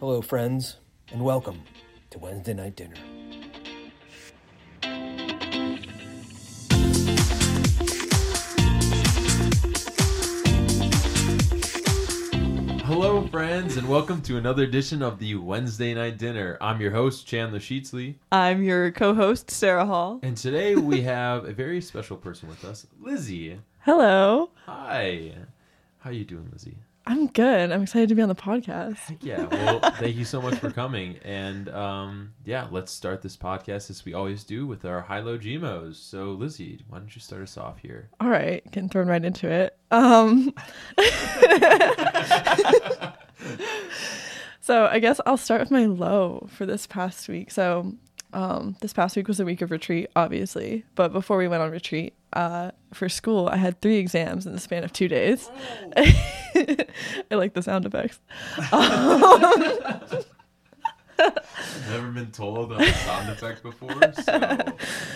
Hello, friends, and welcome to Wednesday Night Dinner. Hello, friends, and welcome to another edition of the Wednesday Night Dinner. I'm your host, Chandler Sheetsley, I'm your co-host Sarah Hall. and today we have a very special person with us, Lizzie. Hello. Hi. How you doing, Lizzie? I'm good. I'm excited to be on the podcast. Heck yeah. Well, thank you so much for coming. And um, yeah, let's start this podcast as we always do with our high-low GMOs. So, Lizzie, why don't you start us off here? All right, getting thrown right into it. Um So, I guess I'll start with my low for this past week. So, um this past week was a week of retreat, obviously, but before we went on retreat, uh for school, I had 3 exams in the span of 2 days. I like the sound effects. Um, never been told of a sound effect before, so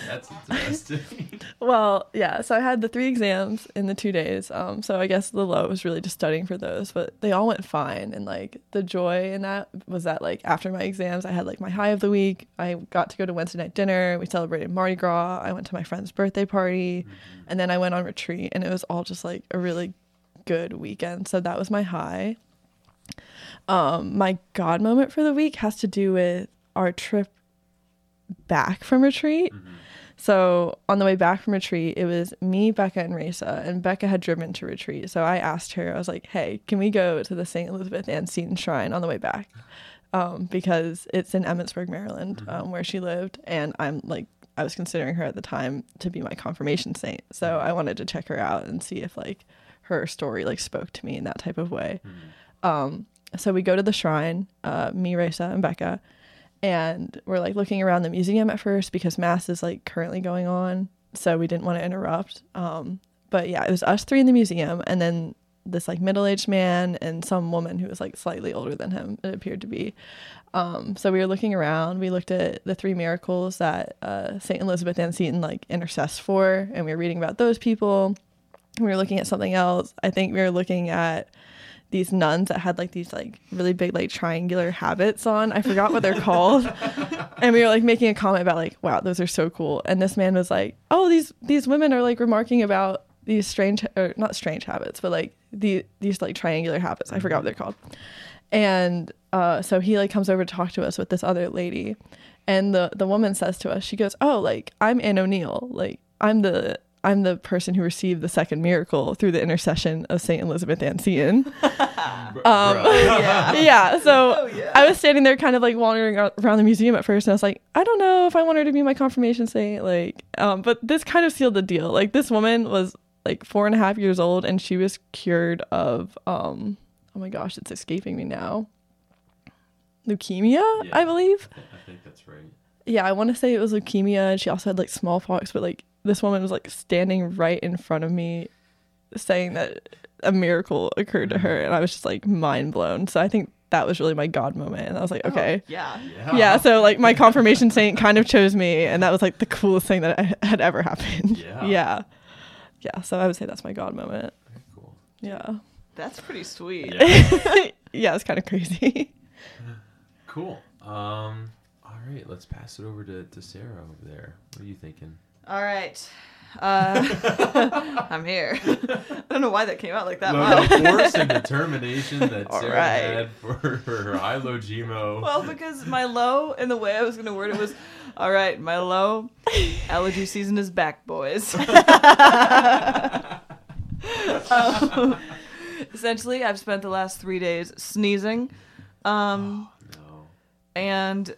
that's interesting. Well, yeah. So I had the three exams in the two days. Um, so I guess the low was really just studying for those, but they all went fine. And like the joy in that was that like after my exams, I had like my high of the week. I got to go to Wednesday night dinner. We celebrated Mardi Gras. I went to my friend's birthday party, and then I went on retreat, and it was all just like a really good weekend. So that was my high. Um, my God moment for the week has to do with our trip back from retreat. So on the way back from retreat, it was me, Becca, and Raisa, and Becca had driven to retreat. So I asked her, I was like, "Hey, can we go to the St. Elizabeth Ann Seton Shrine on the way back?" Um, because it's in Emmitsburg, Maryland, um, where she lived, and I'm like, I was considering her at the time to be my confirmation saint. So I wanted to check her out and see if like her story like spoke to me in that type of way. Um, so we go to the shrine, uh, me, Raisa, and Becca, and we're like looking around the museum at first because mass is like currently going on so we didn't want to interrupt um but yeah it was us three in the museum and then this like middle-aged man and some woman who was like slightly older than him it appeared to be um so we were looking around we looked at the three miracles that uh saint elizabeth ann seton like intercedes for and we were reading about those people we were looking at something else i think we were looking at these nuns that had like these like really big like triangular habits on. I forgot what they're called. and we were like making a comment about like, wow, those are so cool. And this man was like, oh, these these women are like remarking about these strange or not strange habits, but like the these like triangular habits. I forgot what they're called. And uh, so he like comes over to talk to us with this other lady, and the the woman says to us, she goes, "Oh, like I'm Anne O'Neill, like I'm the I'm the person who received the second miracle through the intercession of Saint Elizabeth Ann Seton." Um, yeah. yeah. So I was standing there, kind of like wandering around the museum at first, and I was like, I don't know if I want her to be my confirmation saint. Like, um, but this kind of sealed the deal. Like, this woman was like four and a half years old, and she was cured of, um, oh my gosh, it's escaping me now. Leukemia, Yeah. I believe. I think that's right. Yeah, I want to say it was leukemia, and she also had like smallpox. But like, this woman was like standing right in front of me, saying that a miracle occurred to her, and I was just like mind blown. So I think that was really my God moment, and I was like, okay, Yeah. Yeah. yeah. So like my confirmation saint kind of chose me, and that was like the coolest thing that had ever happened. Yeah. yeah, yeah. So I would say that's my God moment. Very cool. Yeah, That's pretty sweet. Yeah. yeah. It's kind of crazy. cool. Um, all right, let's pass it over to, to Sarah over there. What are you thinking? All right. Uh, I'm here. I don't know why that came out like that. Well, the force and determination that All Sarah right. had for her high-low GMO. Well, because my low and the way I was going to word it was, all right, my low, allergy season is back, boys. Um, essentially, I've spent the last three days sneezing um, no. and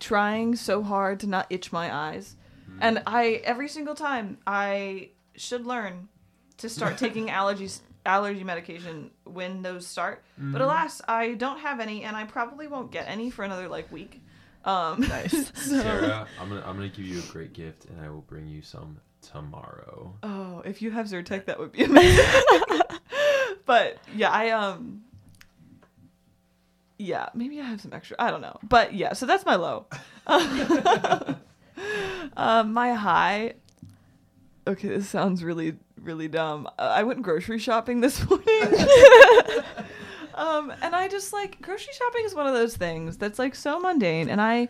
trying so hard to not itch my eyes. And I, every single time, I should learn to start taking allergies allergy medication when those start. But alas, I don't have any, and I probably won't get any for another like week. Um, Nice. Sarah, I'm gonna I'm gonna give you a great gift, and I will bring you some tomorrow. Oh, if you have Zyrtec, that would be amazing. but yeah, I um, yeah, maybe I have some extra. I don't know, but yeah, so that's my low. Um, my high. Okay, this sounds really really dumb. Uh, I went grocery shopping this morning. um, and I just like grocery shopping is one of those things that's like so mundane. And I,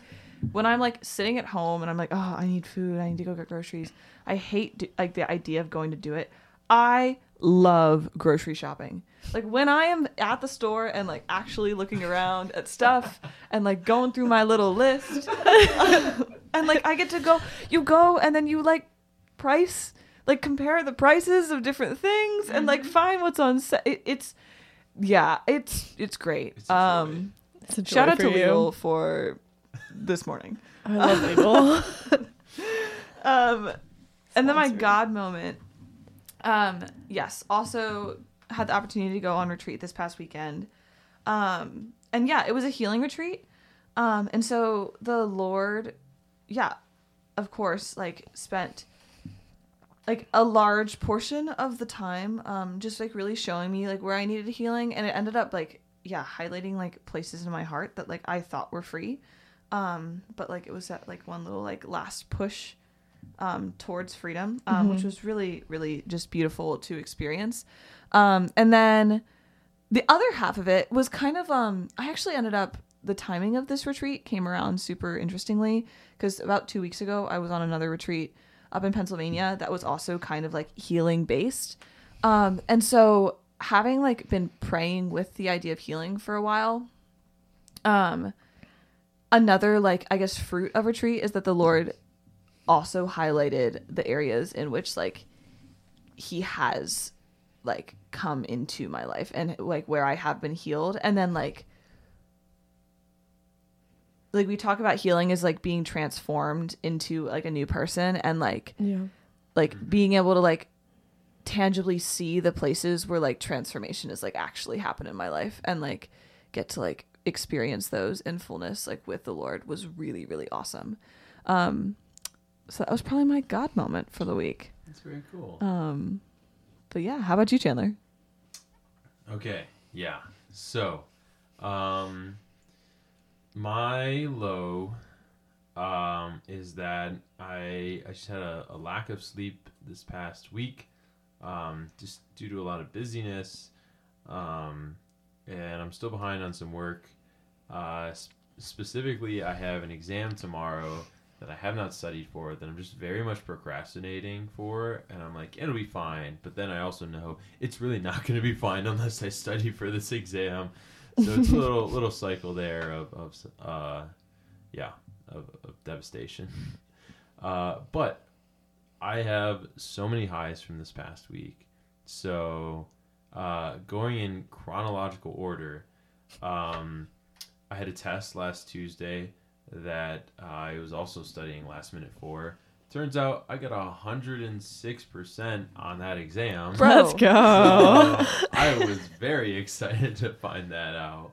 when I'm like sitting at home and I'm like, oh, I need food, I need to go get groceries. I hate do- like the idea of going to do it. I love grocery shopping. Like when I am at the store and like actually looking around at stuff and like going through my little list, and like I get to go, you go and then you like price, like compare the prices of different things and like find what's on set. It, it's yeah, it's it's great. It's a joy. um, It's a joy shout out to you. Lidl for this morning. I love Lidl. Um, and then my God moment. Um, yes, also had the opportunity to go on retreat this past weekend. Um, and yeah, it was a healing retreat. Um, and so the Lord, yeah, of course, like spent like a large portion of the time, um, just like really showing me like where I needed healing. And it ended up like, yeah, highlighting like places in my heart that like I thought were free. Um, but like it was that like one little like last push um, towards freedom, um, which was really, really just beautiful to experience. Um, and then the other half of it was kind of, um, I actually ended up, the timing of this retreat came around super interestingly because about two weeks ago, I was on another retreat up in Pennsylvania that was also kind of like healing based. Um, and so having like been praying with the idea of healing for a while, um, another like I guess fruit of retreat is that the Lord also highlighted the areas in which like he has like come into my life and like where I have been healed and then like like we talk about healing is like being transformed into like a new person and like yeah. like being able to like tangibly see the places where like transformation is like actually happen in my life and like get to like experience those in fullness like with the lord was really really awesome um so that was probably my god moment for the week That's very cool. um but yeah how about you chandler Okay, yeah. So, um, my low, um, is that I I just had a, a lack of sleep this past week, um, just due to a lot of busyness, um, and I'm still behind on some work. Uh, s- specifically, I have an exam tomorrow that I have not studied for that I'm just very much procrastinating for and I'm like it'll be fine but then I also know it's really not going to be fine unless I study for this exam so it's a little little cycle there of, of uh yeah of, of devastation uh but I have so many highs from this past week so uh going in chronological order um I had a test last Tuesday that I was also studying last minute for. Turns out I got a hundred and six percent on that exam. Let's go. So I was very excited to find that out.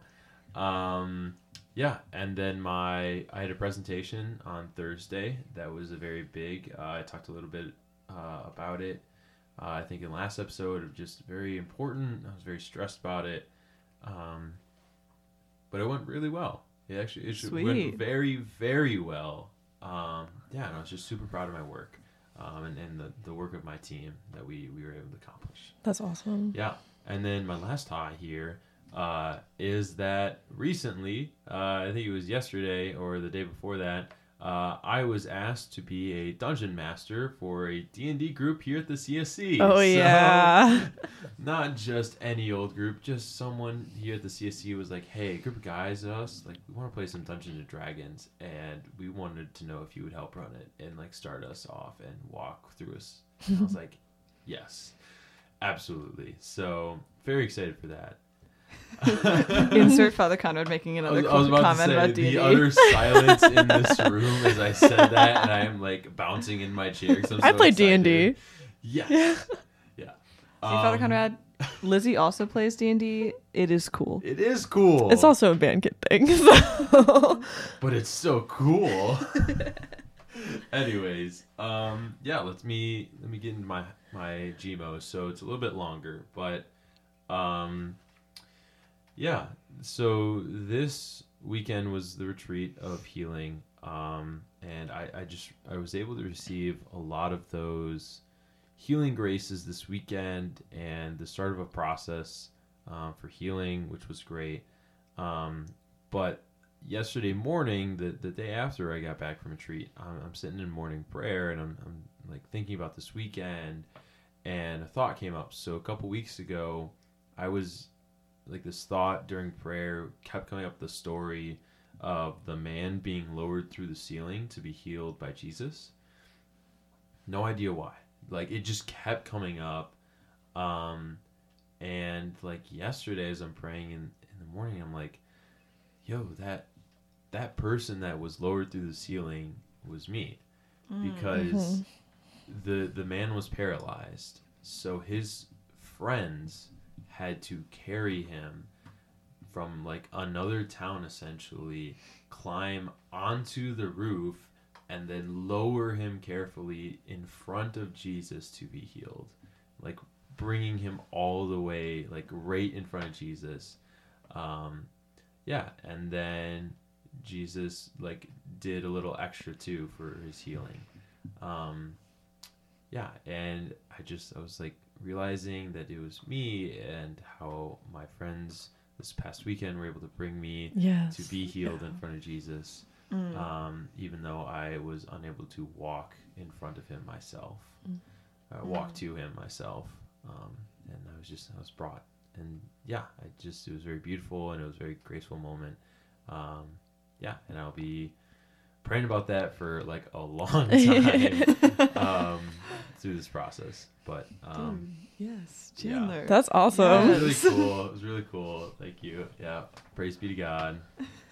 Um, yeah, and then my I had a presentation on Thursday that was a very big. Uh, I talked a little bit uh, about it. Uh, I think in last episode, of just very important. I was very stressed about it, um, but it went really well. It actually it Sweet. went very very well. Um, yeah, and I was just super proud of my work um, and, and the, the work of my team that we, we were able to accomplish. That's awesome. Yeah. And then my last high here uh, is that recently, uh, I think it was yesterday or the day before that, uh, I was asked to be a dungeon master for a D&D group here at the CSC. Oh So, yeah. not just any old group, just someone here at the CSC was like, "Hey, a group of guys, us, like, we want to play some Dungeons and Dragons, and we wanted to know if you would help run it and like start us off and walk through us." I was like, "Yes, absolutely." So very excited for that. insert father conrad making I another was, I was about comment to say about d&d the utter silence in this room as I said that, and I am like bouncing in my chair. I'm I so played D and D. Yes. Yeah. See, father Um, conrad lizzie also plays d&d it is cool It is cool. It's also a band kid thing. So. but it's so cool. Anyways, um, yeah, let me let me get into my my Gmo. So it's a little bit longer, but um, yeah. So this weekend was the retreat of healing, um, and I, I just I was able to receive a lot of those healing graces this weekend and the start of a process uh, for healing, which was great. Um, but yesterday morning, the the day after I got back from retreat, I'm, I'm sitting in morning prayer and I'm, I'm like thinking about this weekend, and a thought came up. So a couple weeks ago, I was like this thought during prayer kept coming up the story of the man being lowered through the ceiling to be healed by Jesus. No idea why. Like it just kept coming up. Um and like yesterday as I'm praying in, in the morning, I'm like, yo, that that person that was lowered through the ceiling was me. Because the the man was paralyzed. So his friends had to carry him from like another town essentially, climb onto the roof and then lower him carefully in front of Jesus to be healed. Like bringing him all the way like right in front of Jesus. Um yeah, and then Jesus like did a little extra too for his healing. Um yeah, and I just I was like realizing that it was me and how my friends this past weekend were able to bring me Yes. to be healed in front of Jesus, um, even though I was unable to walk in front of him myself, uh, walk to him myself, um, and I was just I was brought, and yeah, I just it was very beautiful and it was a very graceful moment, um, yeah, and I'll be praying about that for like a long time um, through this process, but um, Yes, Yeah. Chandler. That's it was awesome. really cool. It was really cool. Thank you. Yeah. Praise be to God.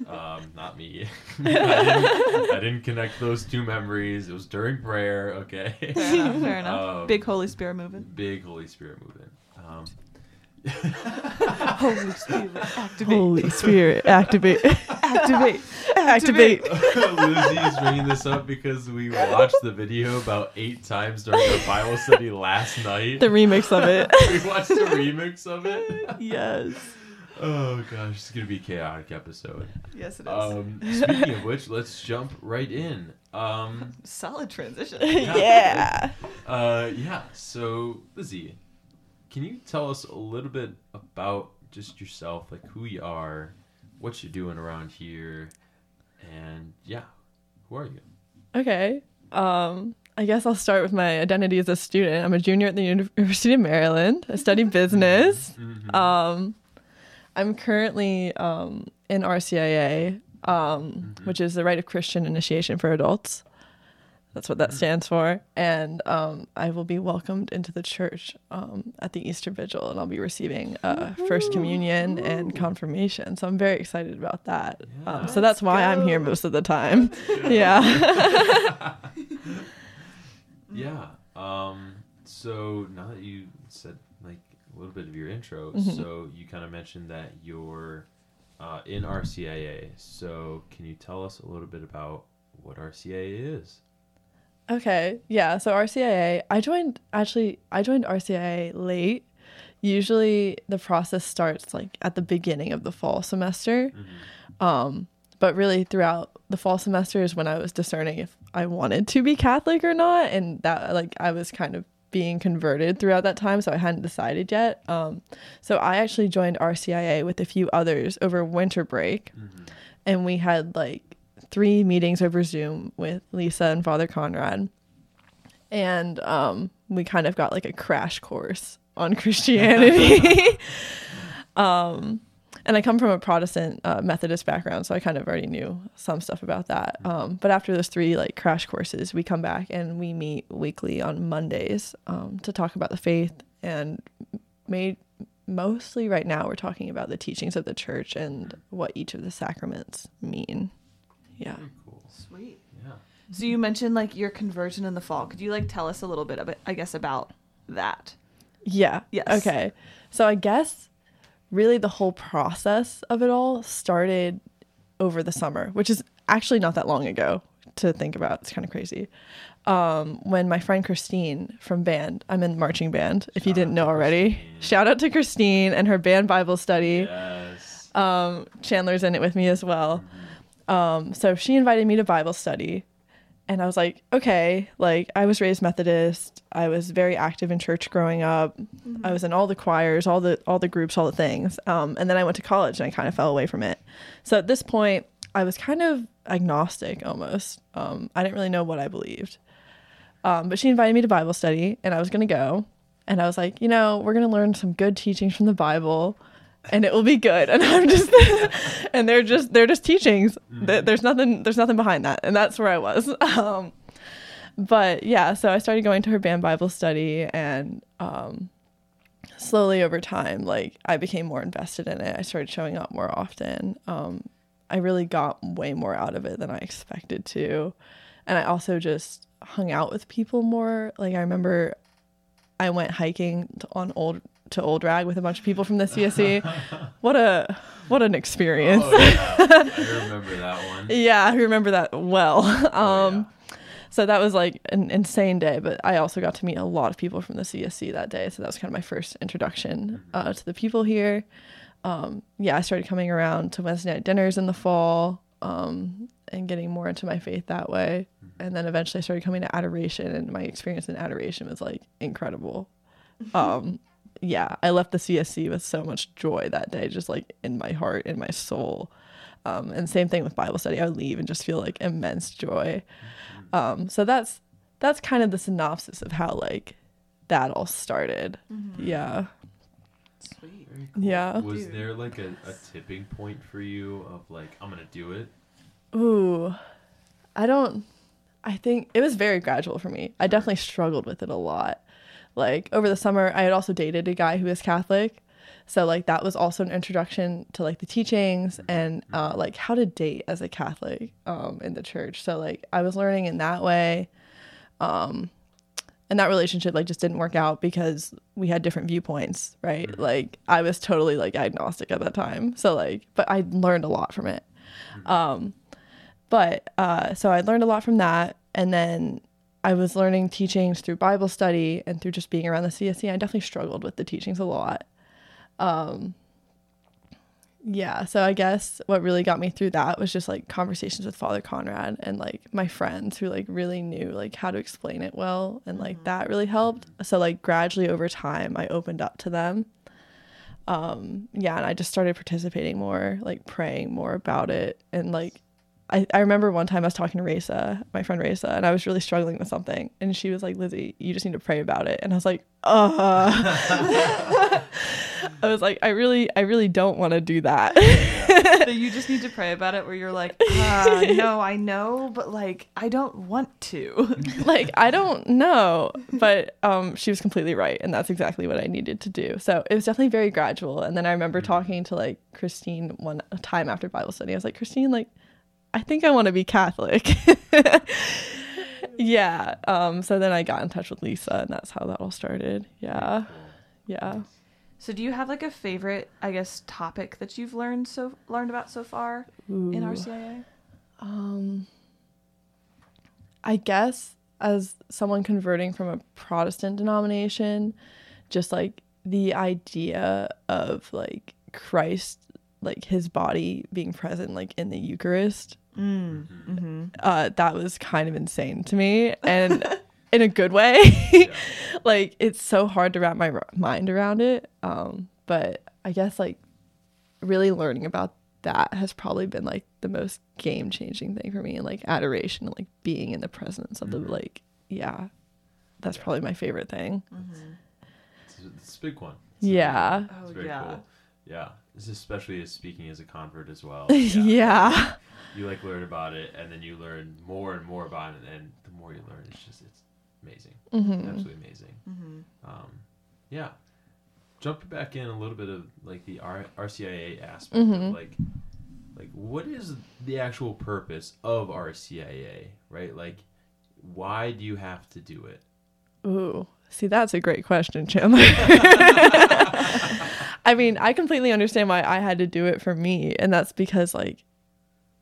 Um, not me. I, didn't, I didn't connect those two memories. It was during prayer. Okay. Fair enough. Fair enough. Um, Big Holy Spirit movement. Big Holy Spirit movement. Um, Holy Spirit, activate. Holy Spirit, activate, Activate. activate. Lizzie is bringing this up because we watched the video about eight times during our Bible study last night. The remix of it. we watched a remix of it. yes. Oh gosh, it's gonna be a chaotic episode. Yes, it is. Um, speaking of which, let's jump right in. Um, Solid transition. yeah. uh, yeah. So Lizzie, can you tell us a little bit about just yourself, like who you are, what you're doing around here, and yeah, who are you? Okay. Um, I guess I'll start with my identity as a student. I'm a junior at the University of Maryland. I study business. Mhm. Um, I'm currently um, in RCIA, um, Mhm. which is the Rite of Christian Initiation for Adults. That's what that stands for. And um, I will be welcomed into the church um, at the Easter Vigil, and I'll be receiving uh, First Communion and confirmation. So I'm very excited about that. Um, so that's why I'm here most of the time. yeah. yeah. Um, so now that you said like a little bit of your intro, Mhm. so you kind of mentioned that you're uh, in RCIA. So can you tell us a little bit about what RCIA is? Okay. Yeah. So RCIA, I joined actually I joined RCIA late. Usually the process starts like at the beginning of the fall semester. Mm-hmm. Um, but really throughout the fall semester is when I was discerning if I wanted to be Catholic or not. And that like I was kind of being converted throughout that time, so I hadn't decided yet. Um, so I actually joined RCIA with a few others over winter break Mm-hmm. and we had like three meetings over Zoom with Lisa and Father Conrad. And um, we kind of got like a crash course on Christianity. um, and I come from a Protestant uh, Methodist background, so I kind of already knew some stuff about that. Um, but after those three like crash courses, we come back and we meet weekly on Mondays um, to talk about the faith and made mostly right now we're talking about the teachings of the church and what each of the sacraments mean. Yeah. Very cool. Sweet. Yeah. So you mentioned like your conversion in the fall. Could you like tell us a little bit about, I guess, about that? Yeah. Yes. Okay. So I guess really the whole process of it all started over the summer, which is actually not that long ago to think about. It's kind of crazy. Um, when my friend Christine from band, I'm in marching band, if you didn't know already. Christine. Shout out to Christine and her band Bible study. Yes. Um, Chandler's in it with me as well. Um, so she invited me to Bible study, and I was like, okay, like I was raised Methodist. I was very active in church growing up. I was in all the choirs, all the all the groups, all the things. Um, and then I went to college and I kind of fell away from it. So at this point, I was kind of agnostic almost. Um, I didn't really know what I believed. Um, but she invited me to Bible study, and I was gonna go. And I was like, you know, we're gonna learn some good teachings from the Bible, and it will be good. And I'm just, and they're just they're just teachings. Th- There's nothing there's nothing behind that, and that's where I was. Um, but yeah, so I started going to her band Bible study, and um, slowly over time, like I became more invested in it. I started showing up more often. Um, I really got way more out of it than I expected to, and I also just hung out with people more. Like I remember, I went hiking on old to Old Rag with a bunch of people from the CSC. what a what an experience! Oh, yeah. I remember that one. yeah, I remember that well. Oh, Um, so that was like an insane day, but I also got to meet a lot of people from the CSC that day. So that was kind of my first introduction uh, to the people here. Um, yeah, I started coming around to Wednesday night dinners in the fall um, and getting more into my faith that way. And then eventually I started coming to adoration, and my experience in adoration was like incredible. Um, yeah, I left the CSC with so much joy that day, just like in my heart, in my soul. Um, and same thing with Bible study. I would leave and just feel like immense joy. Um, so that's that's kind of the synopsis of how like that all started. Yeah. Sweet. Cool. Yeah. Was Dude. there like a, a tipping point for you of like I'm gonna do it? Ooh, I don't. I think it was very gradual for me. I definitely struggled with it a lot. Like over the summer, I had also dated a guy who was Catholic, so like that was also an introduction to like the teachings and uh, like how to date as a Catholic um, in the church. So like I was learning in that way. Um, and that relationship like just didn't work out because we had different viewpoints, right? Like I was totally like agnostic at that time. So like, but I learned a lot from it. Um, but uh, so I learned a lot from that, and then I was learning teachings through Bible study and through just being around the CSC. I definitely struggled with the teachings a lot. Um, yeah, so I guess what really got me through that was just like conversations with Father Conrad and like my friends who like really knew like how to explain it well, and like that really helped. So like gradually over time, I opened up to them. Um, yeah, and I just started participating more, like praying more about it, and like I, I remember one time I was talking to Raisa, my friend Raisa, and I was really struggling with something. And she was like, Lizzie, you just need to pray about it. And I was like, uh I was like, I really, I really don't want to do that. But you just need to pray about it where you're like, ah, no, I know, but like, I don't want to. like, I don't know. But um she was completely right. And that's exactly what I needed to do. So it was definitely very gradual. And then I remember talking to like Christine one time after Bible study. I was like, Christine, like, I think I want to be Catholic. yeah. Um, so then I got in touch with Lisa and that's how that all started. Yeah. Yeah. So do you have like a favorite, I guess, topic that you've learned so learned about so far in Ooh. RCIA? Um, I guess as someone converting from a Protestant denomination, just like the idea of like Christ, like his body being present, like in the Eucharist, Mm. Mm-hmm. uh, that was kind of insane to me, and in a good way. like it's so hard to wrap my r- mind around it. Um, but I guess like really learning about that has probably been like the most game changing thing for me, and like adoration, and like being in the presence of the like, yeah, that's probably my favorite thing. It's, it's a big one. It's a big Yeah. one. It's Oh, very yeah. cool. Yeah. This is especially as speaking as a convert as well. Yeah. You like learn about it and then you learn more and more about it and the more you learn it's just it's amazing. Mhm. Absolutely amazing. Mm-hmm. Um, yeah. jump back in a little bit of like the R- RCIA aspect Mhm. of like like what is the actual purpose of RCIA, right? Like why do you have to do it? Ooh, see, that's a great question, Chandler. I mean, I completely understand why I had to do it for me, and that's because, like,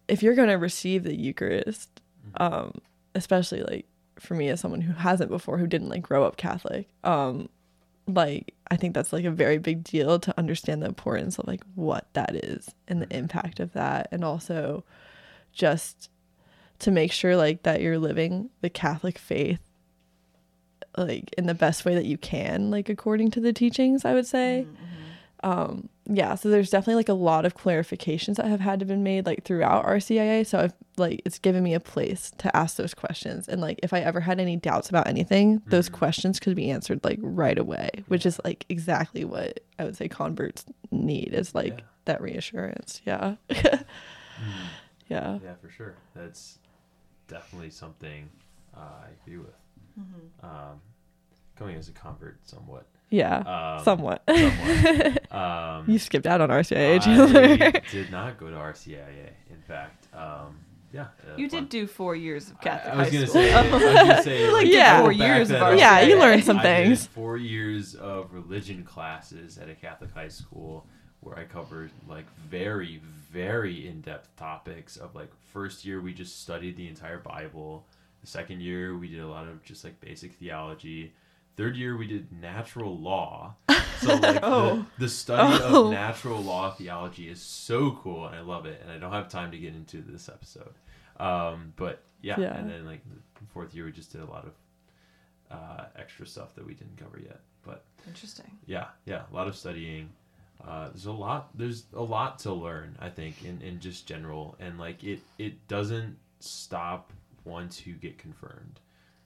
if you're going to receive the Eucharist, um, especially like for me as someone who hasn't before, who didn't like grow up Catholic, um, like I think that's like a very big deal to understand the importance of like what that is and the impact of that, and also just to make sure like that you're living the Catholic faith like in the best way that you can, like according to the teachings, I would say. Um, yeah, so there's definitely like a lot of clarifications that have had to been made like throughout RCIA. So I've like it's given me a place to ask those questions. And like if I ever had any doubts about anything, those questions could be answered like right away, which is like exactly what I would say converts need is like Yeah. that reassurance. Yeah. yeah. Yeah, for sure. That's definitely something uh, I agree with. Um, coming as a convert, somewhat. Yeah. Um, Somewhat. somewhat. um, you skipped out on RCIA, I did not go to RCIA. In fact, um, yeah. uh, You fun. did do four years of Catholic I, was high gonna school. say. I was gonna say. Like, like, yeah. four years of RCIA. Yeah, you learned some I did things. four years of religion classes at a Catholic high school where I covered like very, very in-depth topics of like first year we just studied the entire Bible. The second year we did a lot of just like basic theology. Third year we did natural law. So like Oh. the, the study Oh. of natural law theology is so cool and I love it. And I don't have time to get into this episode. Um, but yeah, Yeah. and then like the fourth year we just did a lot of uh, extra stuff that we didn't cover yet. But Interesting. yeah, yeah, a lot of studying. Uh, there's a lot. There's a lot to learn. I think in, in just general, and like it it doesn't stop once you get confirmed.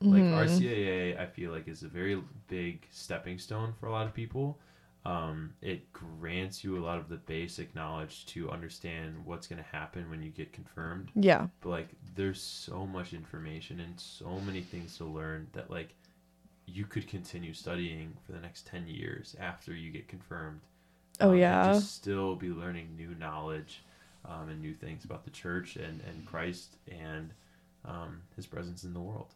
Like Mhm. RCIA, I feel like is a very big stepping stone for a lot of people. Um, it grants you a lot of the basic knowledge to understand what's going to happen when you get confirmed Yeah. but like there's so much information and so many things to learn that like you could continue studying for the next 10 years after you get confirmed Oh, um, and yeah. just still be learning new knowledge um, and new things about the church and, and christ and um, his presence in the world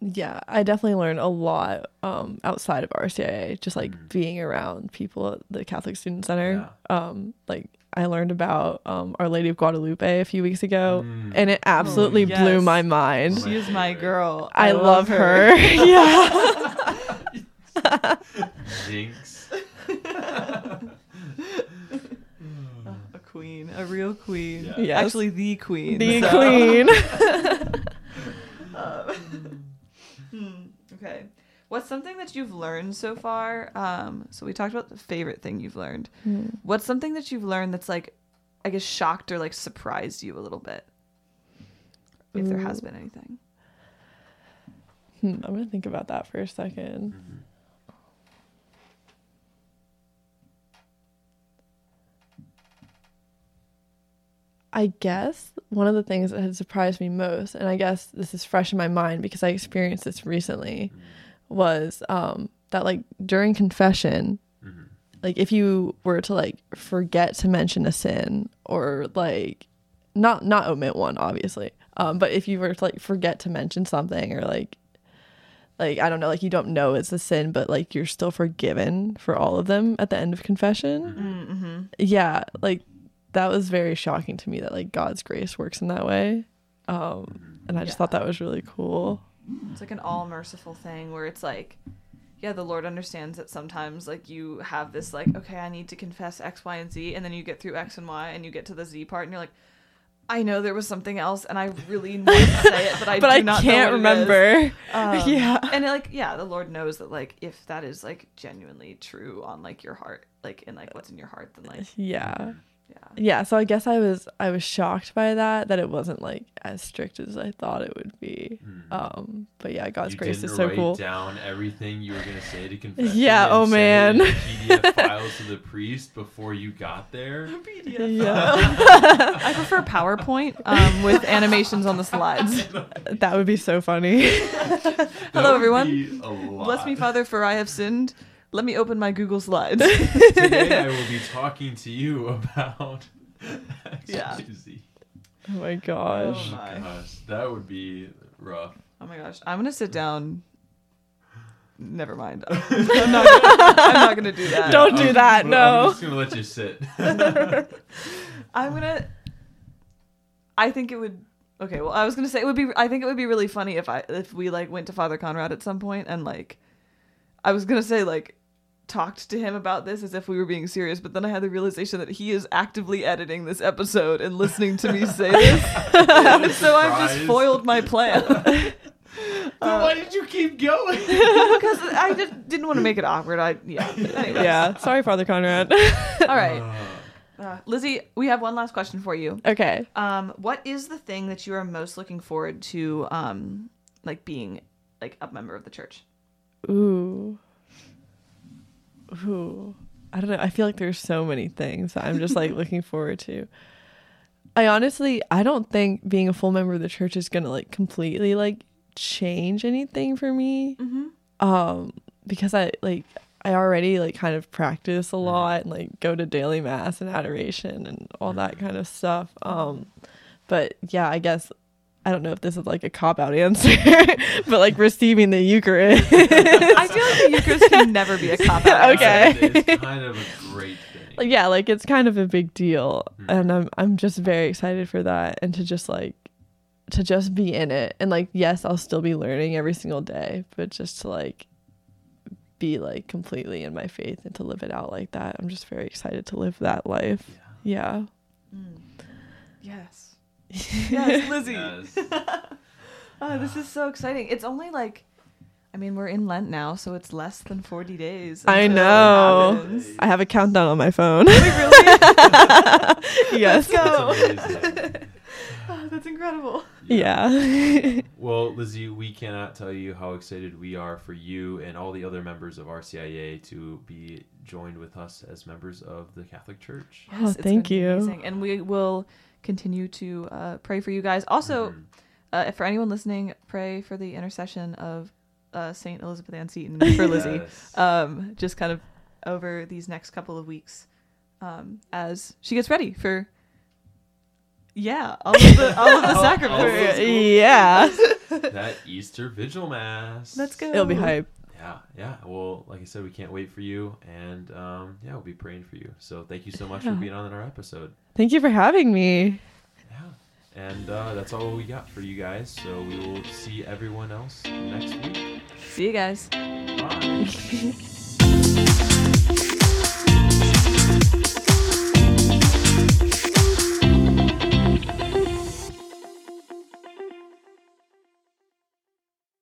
Yeah, I definitely learned a lot um, outside of RCIA, just like Mhm. being around people at the Catholic Student Center. Um, like I learned about um, Our Lady of Guadalupe a few weeks ago, Mm. and it absolutely blew yes. my mind. Oh She is my girl. I, love, her. yeah. jinx A queen, a real queen. Yeah. Yes. Actually, the queen. the so- queen. Okay. What's something that you've learned so far? Um, so we talked about the favorite thing you've learned. What's something that you've learned that's like, I guess, shocked or like surprised you a little bit? If there has been anything. Hmm, I'm gonna think about that for a second. Mhm. I guess one of the things that had surprised me most, and I guess this is fresh in my mind because I experienced this recently, was um, that like during confession, Mhm. like if you were to like forget to mention a sin or like not not omit one obviously um but if you were to like forget to mention something or like like i don't know like you don't know it's a sin but like you're still forgiven for all of them at the end of confession Mm-hmm. yeah like that was very shocking to me that like god's grace works in that way. Um and i just Yeah. thought that was really cool. It's like an all merciful thing where it's like, yeah, the Lord understands that sometimes like you have this like, okay, I need to confess X, Y, and Z, and then you get through X and Y and you get to the Z part and you're like, I know there was something else and I really need to say it, but I but do i not can't what remember. Um, Yeah. And it, like, yeah, the Lord knows that like if that is like genuinely true on like your heart, like in like what's in your heart, then like yeah yeah. yeah so i guess i was i was shocked by that that it wasn't like as strict as i thought it would be Mhm. um but yeah god's you grace didn't is so write cool down everything you were gonna say to confess. Yeah, oh, man. PDF files to the priest before you got there. yeah I prefer PowerPoint um, with animations on the slides. that would be so funny Hello, everyone. be a lot. Bless me, Father, for I have sinned. Let me open my Google Slides. Today I will be talking to you about. Yeah. XYZ. oh my gosh oh, oh my. Gosh, that would be rough. Oh my gosh, I'm gonna sit down. Never mind. I'm not. I'm not gonna do that. Don't do I'm- that, No. I'm just gonna let you sit. I'm gonna. I think it would. Okay, well, I was gonna say it would be. I think it would be really funny if I if we like went to Father Conrad at some point and like, I was gonna say like, talked to him about this as if we were being serious, but then I had the realization that he is actively editing this episode and listening to me say this. so I've just foiled my plan. Then why did you keep going? because I just didn't want to make it awkward. I yeah. Anyways. Yeah. Sorry, Father Conrad. All right, Uh, uh, Lizzie. We have one last question for you. okay. Um, what is the thing that you are most looking forward to? Um, like being like a member of the church. Ooh. Ooh. I don't know. I feel like there's so many things that I'm just like looking forward to. I honestly, I don't think being a full member of the church is gonna like completely like change anything for me. Mm-hmm. Um, because I like I already like kind of practice a lot and like go to daily mass and adoration and all that kind of stuff. Um, but yeah, I guess I don't know if this is like a cop out answer, but like receiving the Eucharist. I feel like the Eucharist can never be a cop out. Okay. It's kind of a great thing. yeah like it's kind of a big deal Mhm. and i'm i'm just very excited for that and to just like to just be in it and like yes i'll still be learning every single day but just to like be like completely in my faith and to live it out like that i'm just very excited to live that life yeah Mm. Yes. Yes, Lizzie. Yes. Oh, this is so exciting. It's only like, I mean, we're in Lent now, so it's less than 40 days. I know. i have a countdown on my phone Wait, really? yes Let's go. It's amazing. Oh, that's incredible. yeah Well, Lizzie, we cannot tell you how excited we are for you and all the other members of RCIA to be joined with us as members of the Catholic Church. Oh, thank you. amazing. And we will continue to uh, pray for you guys. Also, Mhm. uh, for anyone listening, pray for the intercession of uh, Saint Elizabeth Ann Seton for Lizzie. Yes. um, just kind of over these next couple of weeks um, as she gets ready for yeah all of the all of the All- sacraments. all of yeah that Easter Vigil Mass. Let's go. it'll be hype Yeah, yeah. Well, like I said, we can't wait for you, and um, yeah, we'll be praying for you. So thank you so much for being on our episode. thank you for having me Yeah, and uh, that's all we got for you guys. So we will see everyone else next week. See you guys. Bye.